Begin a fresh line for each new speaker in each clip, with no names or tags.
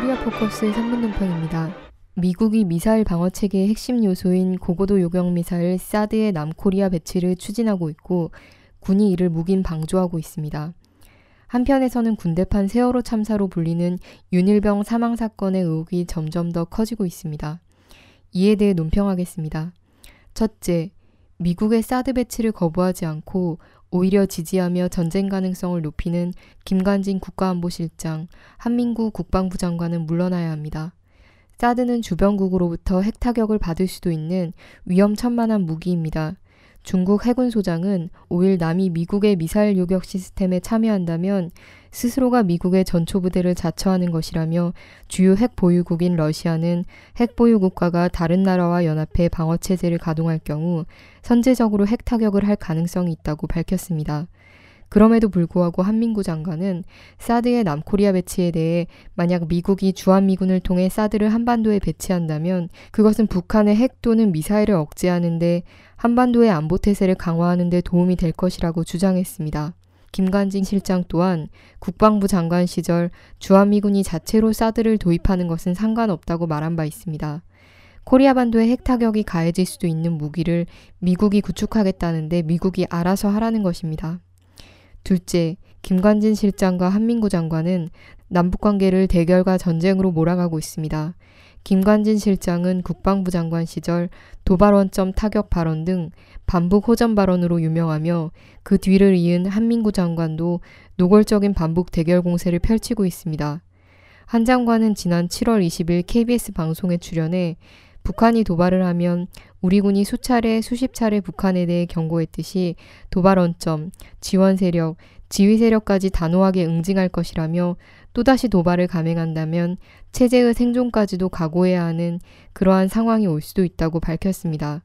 코리아 포커스의 3분 논평입니다. 미국이 미사일 방어 체계의 핵심 요소인 고고도 요격 미사일 사드의 남코리아 배치를 추진하고 있고 군이 이를 묵인 방조하고 있습니다. 한편에서는 군대판 세월호 참사로 불리는 윤일병 사망 사건의 의혹이 점점 더 커지고 있습니다. 이에 대해 논평하겠습니다. 첫째, 미국의 사드 배치를 거부하지 않고 오히려 지지하며 전쟁 가능성을 높이는 김관진 국가안보실장, 한민구 국방부 장관은 물러나야 합니다. 사드는 주변국으로부터 핵타격을 받을 수도 있는 위험천만한 무기입니다. 중국 해군 소장은 5일 남이 미국의 미사일 요격 시스템에 참여한다면 스스로가 미국의 전초부대를 자처하는 것이라며 주요 핵 보유국인 러시아는 핵 보유 국가가 다른 나라와 연합해 방어 체제를 가동할 경우 선제적으로 핵 타격을 할 가능성이 있다고 밝혔습니다. 그럼에도 불구하고 한민구 장관은 사드의 남코리아 배치에 대해 만약 미국이 주한미군을 통해 사드를 한반도에 배치한다면 그것은 북한의 핵 또는 미사일을 억제하는데 한반도의 안보 태세를 강화하는 데 도움이 될 것이라고 주장했습니다. 김관진 실장 또한 국방부 장관 시절 주한미군이 자체로 사드를 도입하는 것은 상관없다고 말한 바 있습니다. 코리아 반도에 핵 타격이 가해질 수도 있는 무기를 미국이 구축하겠다는데 미국이 알아서 하라는 것입니다. 둘째, 김관진 실장과 한민구 장관은 남북 관계를 대결과 전쟁으로 몰아가고 있습니다. 김관진 실장은 국방부 장관 시절 도발 원점 타격 발언 등 반북 호전 발언으로 유명하며 그 뒤를 이은 한민구 장관도 노골적인 반북 대결 공세를 펼치고 있습니다. 한 장관은 지난 7월 20일 KBS 방송에 출연해 북한이 도발을 하면 우리 군이 수차례 수십 차례 북한에 대해 경고했듯이 도발 원점, 지원 세력, 지휘 세력까지 단호하게 응징할 것이라며 또다시 도발을 감행한다면 체제의 생존까지도 각오해야 하는 그러한 상황이 올 수도 있다고 밝혔습니다.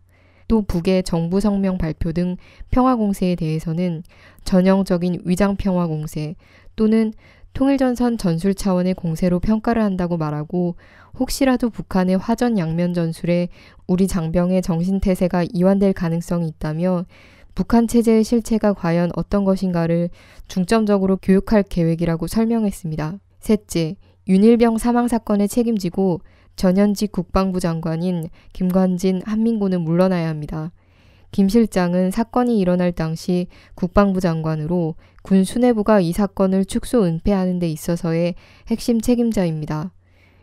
또 북의 정부 성명 발표 등 평화 공세에 대해서는 전형적인 위장 평화 공세 또는 통일전선 전술 차원의 공세로 평가를 한다고 말하고 혹시라도 북한의 화전 양면 전술에 우리 장병의 정신태세가 이완될 가능성이 있다며 북한 체제의 실체가 과연 어떤 것인가를 중점적으로 교육할 계획이라고 설명했습니다. 셋째, 윤일병 사망 사건에 책임지고 전현직 국방부 장관인 김관진 한민고는 물러나야 합니다. 김 실장은 사건이 일어날 당시 국방부 장관으로 군 수뇌부가 이 사건을 축소 은폐하는 데 있어서의 핵심 책임자입니다.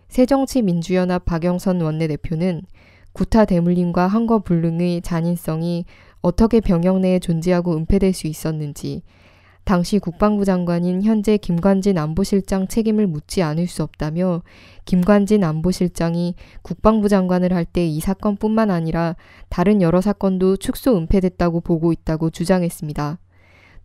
새정치민주연합 박영선 원내대표는 구타 대물림과 한거 불능의 잔인성이 어떻게 병영 내에 존재하고 은폐될 수 있었는지, 당시 국방부 장관인 현재 김관진 안보실장 책임을 묻지 않을 수 없다며 김관진 안보실장이 국방부 장관을 할 때 이 사건뿐만 아니라 다른 여러 사건도 축소 은폐됐다고 보고 있다고 주장했습니다.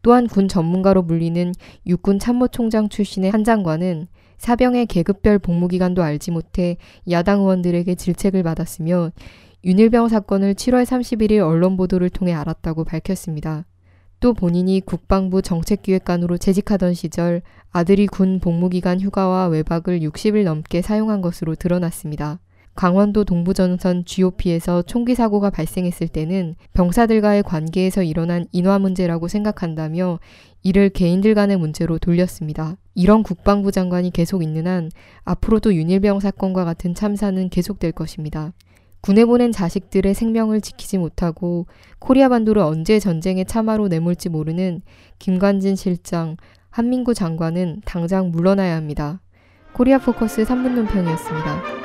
또한 군 전문가로 불리는 육군 참모총장 출신의 한 장관은 사병의 계급별 복무기간도 알지 못해 야당 의원들에게 질책을 받았으며 윤일병 사건을 7월 31일 언론 보도를 통해 알았다고 밝혔습니다. 또 본인이 국방부 정책기획관으로 재직하던 시절 아들이 군 복무기간 휴가와 외박을 60일 넘게 사용한 것으로 드러났습니다. 강원도 동부전선 GOP에서 총기 사고가 발생했을 때는 병사들과의 관계에서 일어난 인화 문제라고 생각한다며 이를 개인들 간의 문제로 돌렸습니다. 이런 국방부 장관이 계속 있는 한 앞으로도 윤일병 사건과 같은 참사는 계속될 것입니다. 군에 보낸 자식들의 생명을 지키지 못하고 코리아 반도를 언제 전쟁의 참화로 내몰지 모르는 김관진 실장, 한민구 장관은 당장 물러나야 합니다. 코리아 포커스 3분 논평이었습니다.